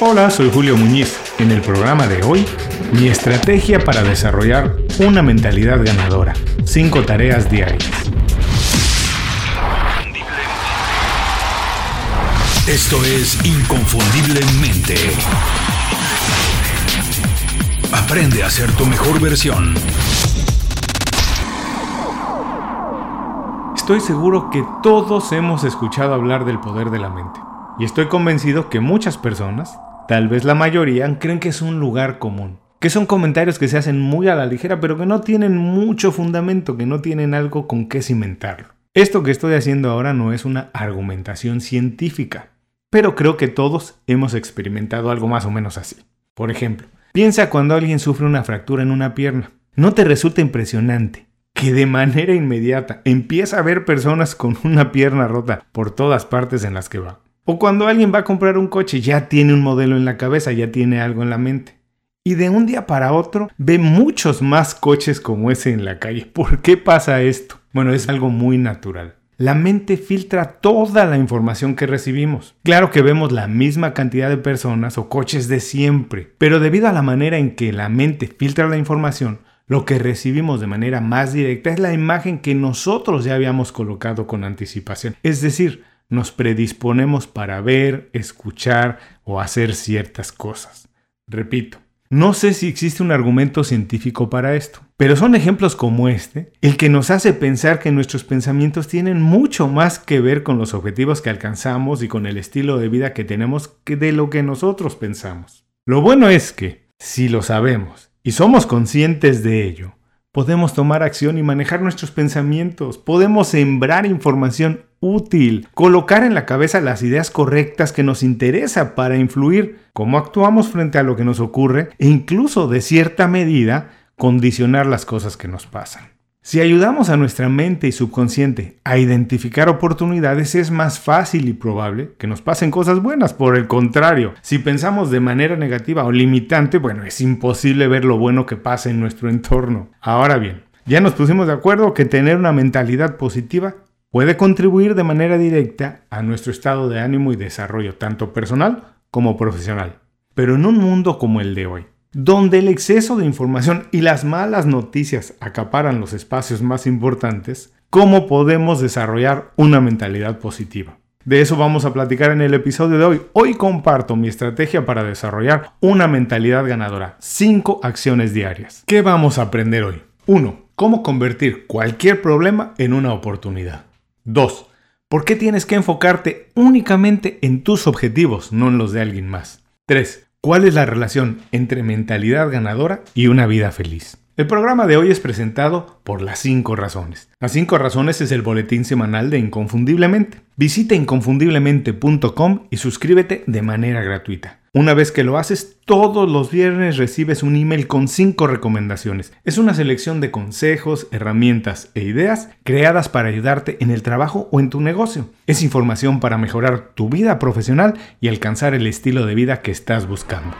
Hola, soy Julio Muñiz. En el programa de hoy, mi estrategia para desarrollar una mentalidad ganadora. Cinco tareas diarias. Esto es Inconfundiblemente. Aprende a ser tu mejor versión. Estoy seguro que todos hemos escuchado hablar del poder de la mente. Y estoy convencido que muchas personas, tal vez la mayoría, creen que es un lugar común. Que son comentarios que se hacen muy a la ligera, pero que no tienen mucho fundamento, que no tienen algo con qué cimentarlo. Esto que estoy haciendo ahora no es una argumentación científica, pero creo que todos hemos experimentado algo más o menos así. Por ejemplo, piensa cuando alguien sufre una fractura en una pierna. ¿No te resulta impresionante que de manera inmediata empieza a ver personas con una pierna rota por todas partes en las que va. O cuando alguien va a comprar un coche ya tiene un modelo en la cabeza, ya tiene algo en la mente. Y de un día para otro ve muchos más coches como ese en la calle. ¿Por qué pasa esto? Bueno, es algo muy natural. La mente filtra toda la información que recibimos. Claro que vemos la misma cantidad de personas o coches de siempre, pero debido a la manera en que la mente filtra la información, lo que recibimos de manera más directa es la imagen que nosotros ya habíamos colocado con anticipación. Es decir, nos predisponemos para ver, escuchar o hacer ciertas cosas. Repito, no sé si existe un argumento científico para esto, pero son ejemplos como este el que nos hace pensar que nuestros pensamientos tienen mucho más que ver con los objetivos que alcanzamos y con el estilo de vida que tenemos que de lo que nosotros pensamos. Lo bueno es que, si lo sabemos y somos conscientes de ello, podemos tomar acción y manejar nuestros pensamientos, podemos sembrar información útil, colocar en la cabeza las ideas correctas que nos interesa para influir cómo actuamos frente a lo que nos ocurre e incluso de cierta medida condicionar las cosas que nos pasan. Si ayudamos a nuestra mente y subconsciente a identificar oportunidades, es más fácil y probable que nos pasen cosas buenas. Por el contrario, si pensamos de manera negativa o limitante, bueno, es imposible ver lo bueno que pasa en nuestro entorno. Ahora bien, ya nos pusimos de acuerdo que tener una mentalidad positiva puede contribuir de manera directa a nuestro estado de ánimo y desarrollo, tanto personal como profesional. Pero en un mundo como el de hoy, donde el exceso de información y las malas noticias acaparan los espacios más importantes, ¿cómo podemos desarrollar una mentalidad positiva? De eso vamos a platicar en el episodio de hoy. Hoy comparto mi estrategia para desarrollar una mentalidad ganadora. 5 acciones diarias. ¿Qué vamos a aprender hoy? 1. Cómo convertir cualquier problema en una oportunidad. 2. ¿Por qué tienes que enfocarte únicamente en tus objetivos, no en los de alguien más? 3. ¿Cuál es la relación entre mentalidad ganadora y una vida feliz? El programa de hoy es presentado por Las 5 Razones. Las 5 Razones es el boletín semanal de Inconfundiblemente. Visita inconfundiblemente.com y suscríbete de manera gratuita. Una vez que lo haces, todos los viernes recibes un email con 5 recomendaciones. Es una selección de consejos, herramientas e ideas creadas para ayudarte en el trabajo o en tu negocio. Es información para mejorar tu vida profesional y alcanzar el estilo de vida que estás buscando.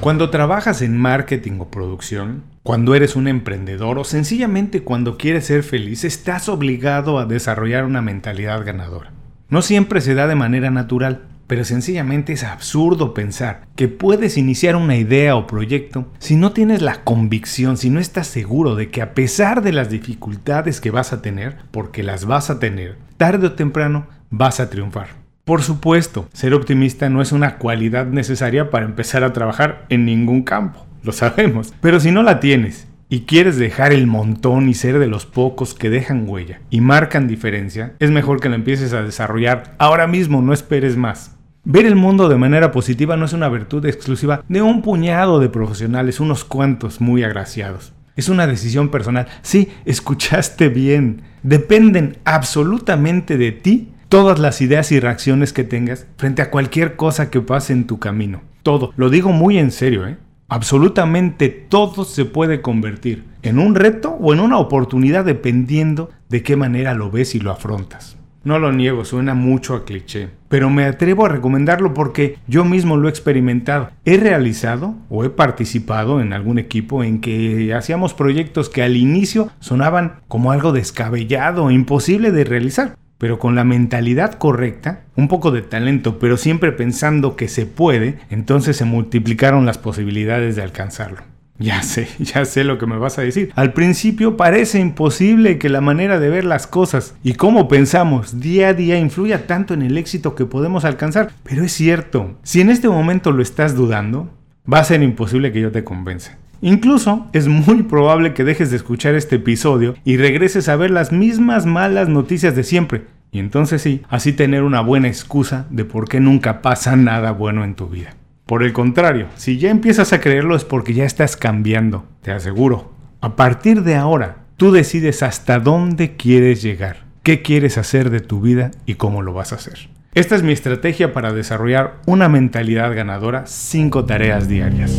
Cuando trabajas en marketing o producción, cuando eres un emprendedor o sencillamente cuando quieres ser feliz, estás obligado a desarrollar una mentalidad ganadora. No siempre se da de manera natural, pero sencillamente es absurdo pensar que puedes iniciar una idea o proyecto si no tienes la convicción, si no estás seguro de que a pesar de las dificultades que vas a tener, porque las vas a tener, tarde o temprano vas a triunfar. Por supuesto, ser optimista no es una cualidad necesaria para empezar a trabajar en ningún campo, lo sabemos. Pero si no la tienes y quieres dejar el montón y ser de los pocos que dejan huella y marcan diferencia, es mejor que la empieces a desarrollar ahora mismo, no esperes más. Ver el mundo de manera positiva no es una virtud exclusiva de un puñado de profesionales, unos cuantos muy agraciados. Es una decisión personal. Sí, escuchaste bien. Dependen absolutamente de ti todas las ideas y reacciones que tengas frente a cualquier cosa que pase en tu camino. Todo. Lo digo muy en serio, ¿eh? Absolutamente todo se puede convertir en un reto o en una oportunidad dependiendo de qué manera lo ves y lo afrontas. No lo niego, suena mucho a cliché, pero me atrevo a recomendarlo porque yo mismo lo he experimentado. He realizado o he participado en algún equipo en que hacíamos proyectos que al inicio sonaban como algo descabellado, imposible de realizar. pero con la mentalidad correcta, un poco de talento, pero siempre pensando que se puede, entonces se multiplicaron las posibilidades de alcanzarlo. Ya sé, ya sé lo que me vas a decir. Al principio parece imposible que la manera de ver las cosas y cómo pensamos día a día influya tanto en el éxito que podemos alcanzar, pero es cierto. Si en este momento lo estás dudando, va a ser imposible que yo te convenza. Incluso es muy probable que dejes de escuchar este episodio y regreses a ver las mismas malas noticias de siempre. Y entonces sí, así tener una buena excusa de por qué nunca pasa nada bueno en tu vida. Por el contrario, si ya empiezas a creerlo es porque ya estás cambiando, te aseguro. A partir de ahora, tú decides hasta dónde quieres llegar, qué quieres hacer de tu vida y cómo lo vas a hacer. Esta es mi estrategia para desarrollar una mentalidad ganadora, 5 tareas diarias.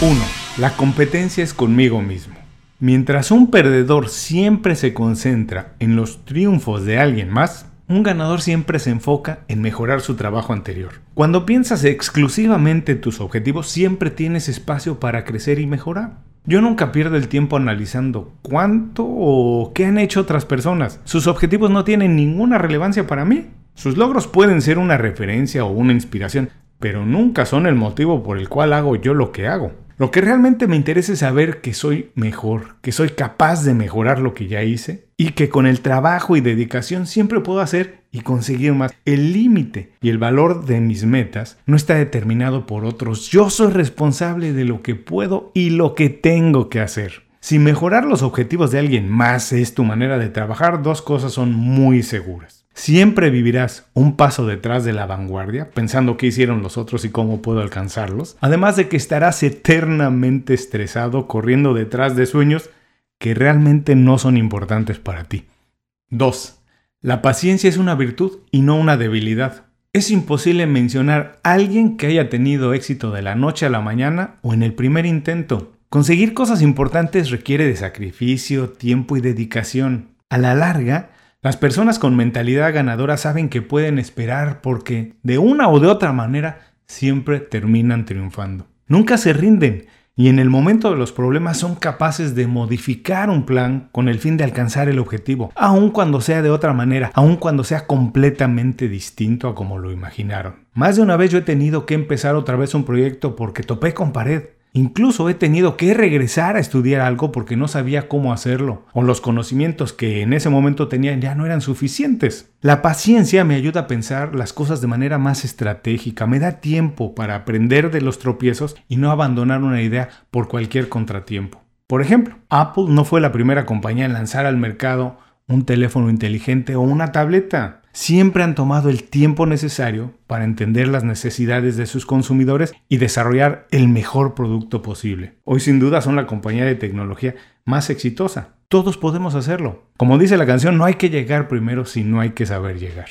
1. La competencia es conmigo mismo. Mientras un perdedor siempre se concentra en los triunfos de alguien más, un ganador siempre se enfoca en mejorar su trabajo anterior. Cuando piensas exclusivamente en tus objetivos, siempre tienes espacio para crecer y mejorar. Yo nunca pierdo el tiempo analizando cuánto o qué han hecho otras personas. Sus objetivos no tienen ninguna relevancia para mí. Sus logros pueden ser una referencia o una inspiración, pero nunca son el motivo por el cual hago yo lo que hago. Lo que realmente me interesa es saber que soy mejor, que soy capaz de mejorar lo que ya hice y que con el trabajo y dedicación siempre puedo hacer y conseguir más. El límite y el valor de mis metas no está determinado por otros. Yo soy responsable de lo que puedo y lo que tengo que hacer. Si mejorar los objetivos de alguien más es tu manera de trabajar, dos cosas son muy seguras. Siempre vivirás un paso detrás de la vanguardia, pensando qué hicieron los otros y cómo puedo alcanzarlos, además de que estarás eternamente estresado corriendo detrás de sueños que realmente no son importantes para ti. 2. La paciencia es una virtud y no una debilidad. Es imposible mencionar a alguien que haya tenido éxito de la noche a la mañana o en el primer intento. Conseguir cosas importantes requiere de sacrificio, tiempo y dedicación. A la larga, las personas con mentalidad ganadora saben que pueden esperar porque de una o de otra manera siempre terminan triunfando. Nunca se rinden y en el momento de los problemas son capaces de modificar un plan con el fin de alcanzar el objetivo, aun cuando sea de otra manera, aun cuando sea completamente distinto a como lo imaginaron. Más de una vez yo he tenido que empezar otra vez un proyecto porque topé con pared. Incluso he tenido que regresar a estudiar algo porque no sabía cómo hacerlo, o los conocimientos que en ese momento tenía ya no eran suficientes. La paciencia me ayuda a pensar las cosas de manera más estratégica, me da tiempo para aprender de los tropiezos y no abandonar una idea por cualquier contratiempo. Por ejemplo, Apple no fue la primera compañía en lanzar al mercado un teléfono inteligente o una tableta siempre han tomado el tiempo necesario para entender las necesidades de sus consumidores y desarrollar el mejor producto posible. Hoy sin duda son la compañía de tecnología más exitosa. Todos podemos hacerlo. Como dice la canción, no hay que llegar primero si no hay que saber llegar.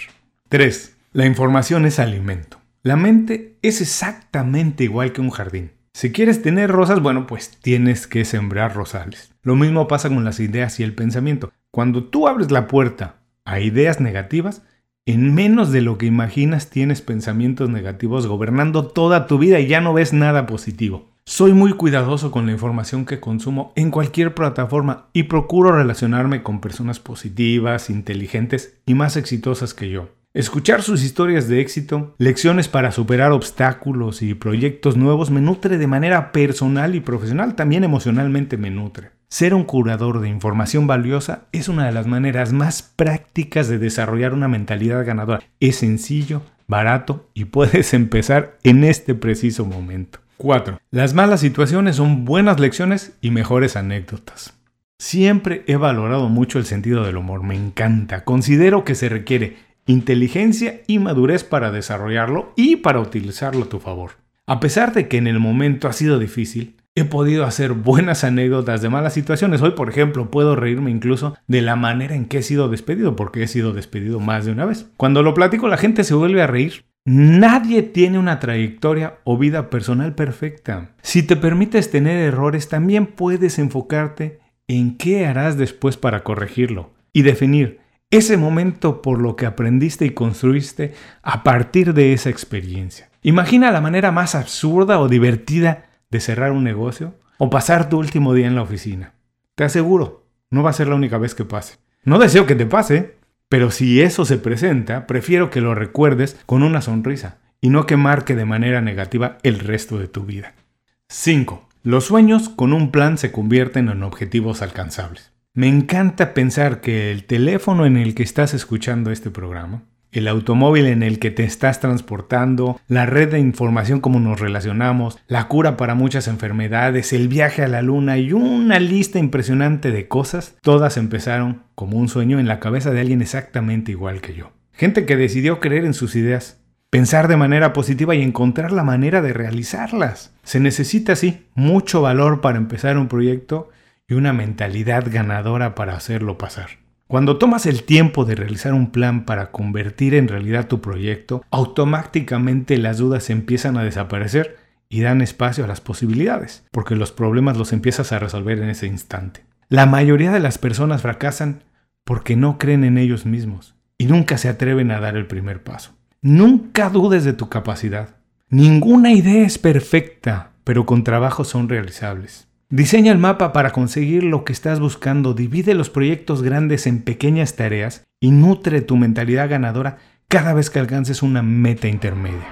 3. La información es alimento. La mente es exactamente igual que un jardín. Si quieres tener rosas, bueno, pues tienes que sembrar rosales. Lo mismo pasa con las ideas y el pensamiento. Cuando tú abres la puerta a ideas negativas, en menos de lo que imaginas tienes pensamientos negativos gobernando toda tu vida y ya no ves nada positivo. Soy muy cuidadoso con la información que consumo en cualquier plataforma y procuro relacionarme con personas positivas, inteligentes y más exitosas que yo. Escuchar sus historias de éxito, lecciones para superar obstáculos y proyectos nuevos me nutre de manera personal y profesional, también emocionalmente me nutre. Ser un curador de información valiosa es una de las maneras más prácticas de desarrollar una mentalidad ganadora. Es sencillo, barato y puedes empezar en este preciso momento. 4. Las malas situaciones son buenas lecciones y mejores anécdotas. Siempre he valorado mucho el sentido del humor, me encanta. Considero que se requiere inteligencia y madurez para desarrollarlo y para utilizarlo a tu favor. A pesar de que en el momento ha sido difícil, he podido hacer buenas anécdotas de malas situaciones. Hoy, por ejemplo, puedo reírme incluso de la manera en que he sido despedido, porque he sido despedido más de una vez. Cuando lo platico, la gente se vuelve a reír. Nadie tiene una trayectoria o vida personal perfecta. Si te permites tener errores, también puedes enfocarte en qué harás después para corregirlo y definir ese momento por lo que aprendiste y construiste a partir de esa experiencia. Imagina la manera más absurda o divertida de cerrar un negocio o pasar tu último día en la oficina. Te aseguro, no va a ser la única vez que pase. No deseo que te pase, Pero si eso se presenta, prefiero que lo recuerdes con una sonrisa y no que marque de manera negativa el resto de tu vida. 5. Los sueños con un plan se convierten en objetivos alcanzables. Me encanta pensar que el teléfono en el que estás escuchando este programa, el automóvil en el que te estás transportando, la red de información como nos relacionamos, la cura para muchas enfermedades, el viaje a la luna y una lista impresionante de cosas, todas empezaron como un sueño en la cabeza de alguien exactamente igual que yo. Gente que decidió creer en sus ideas, pensar de manera positiva y encontrar la manera de realizarlas. Se necesita, sí, mucho valor para empezar un proyecto y una mentalidad ganadora para hacerlo pasar. Cuando tomas el tiempo de realizar un plan para convertir en realidad tu proyecto, automáticamente las dudas empiezan a desaparecer y dan espacio a las posibilidades, porque los problemas los empiezas a resolver en ese instante. La mayoría de las personas fracasan porque no creen en ellos mismos y nunca se atreven a dar el primer paso. Nunca dudes de tu capacidad. Ninguna idea es perfecta, pero con trabajo son realizables. Diseña el mapa para conseguir lo que estás buscando, divide los proyectos grandes en pequeñas tareas y nutre tu mentalidad ganadora cada vez que alcances una meta intermedia.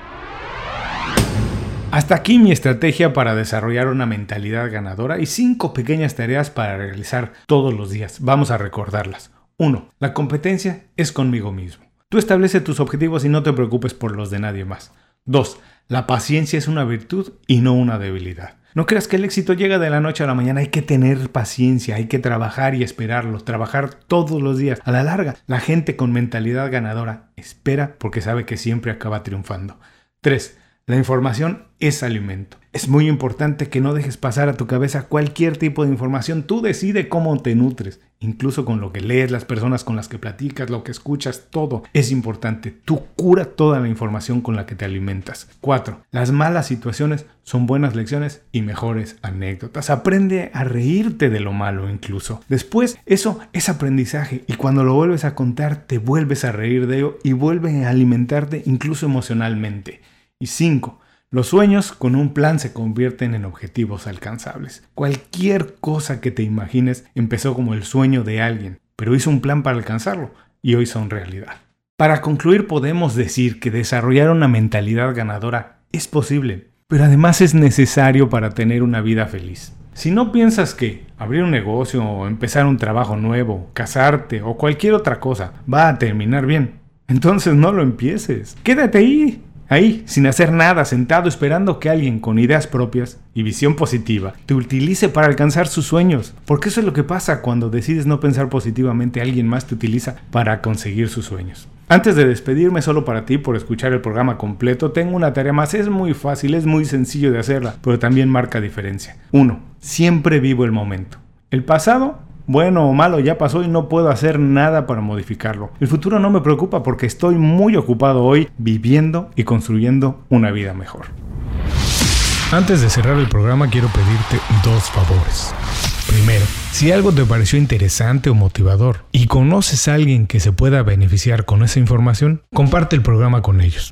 Hasta aquí mi estrategia para desarrollar una mentalidad ganadora y cinco pequeñas tareas para realizar todos los días. Vamos a recordarlas. 1. La competencia es conmigo mismo. Tú establece tus objetivos y no te preocupes por los de nadie más. 2. La paciencia es una virtud y no una debilidad. No creas que el éxito llega de la noche a la mañana, hay que tener paciencia, hay que trabajar y esperarlo, trabajar todos los días. A la larga, la gente con mentalidad ganadora espera porque sabe que siempre acaba triunfando. 3. La información es alimento. Es muy importante que no dejes pasar a tu cabeza cualquier tipo de información. Tú decide cómo te nutres, incluso con lo que lees, las personas con las que platicas, lo que escuchas, todo es importante. Tú cura toda la información con la que te alimentas. 4. Las malas situaciones son buenas lecciones y mejores anécdotas. Aprende a reírte de lo malo incluso. Después, eso es aprendizaje y cuando lo vuelves a contar, te vuelves a reír de ello y vuelve a alimentarte incluso emocionalmente. Y 5. Los sueños con un plan se convierten en objetivos alcanzables. Cualquier cosa que te imagines empezó como el sueño de alguien, pero hizo un plan para alcanzarlo y hoy son realidad. Para concluir podemos decir que desarrollar una mentalidad ganadora es posible, pero además es necesario para tener una vida feliz. Si no piensas que abrir un negocio o empezar un trabajo nuevo, casarte o cualquier otra cosa va a terminar bien, entonces no lo empieces. Quédate ahí, Ahí, sin hacer nada, sentado esperando que alguien con ideas propias y visión positiva te utilice para alcanzar sus sueños. Porque eso es lo que pasa cuando decides no pensar positivamente, alguien más te utiliza para conseguir sus sueños. Antes de despedirme solo para ti por escuchar el programa completo, tengo una tarea más. Es muy fácil, es muy sencillo de hacerla, pero también marca diferencia. 1. Siempre vivo el momento. El pasado bueno o malo ya pasó y no puedo hacer nada para modificarlo. El futuro no me preocupa porque estoy muy ocupado hoy viviendo y construyendo una vida mejor. Antes de cerrar el programa quiero pedirte dos favores. Primero, si algo te pareció interesante o motivador y conoces a alguien que se pueda beneficiar con esa información, comparte el programa con ellos.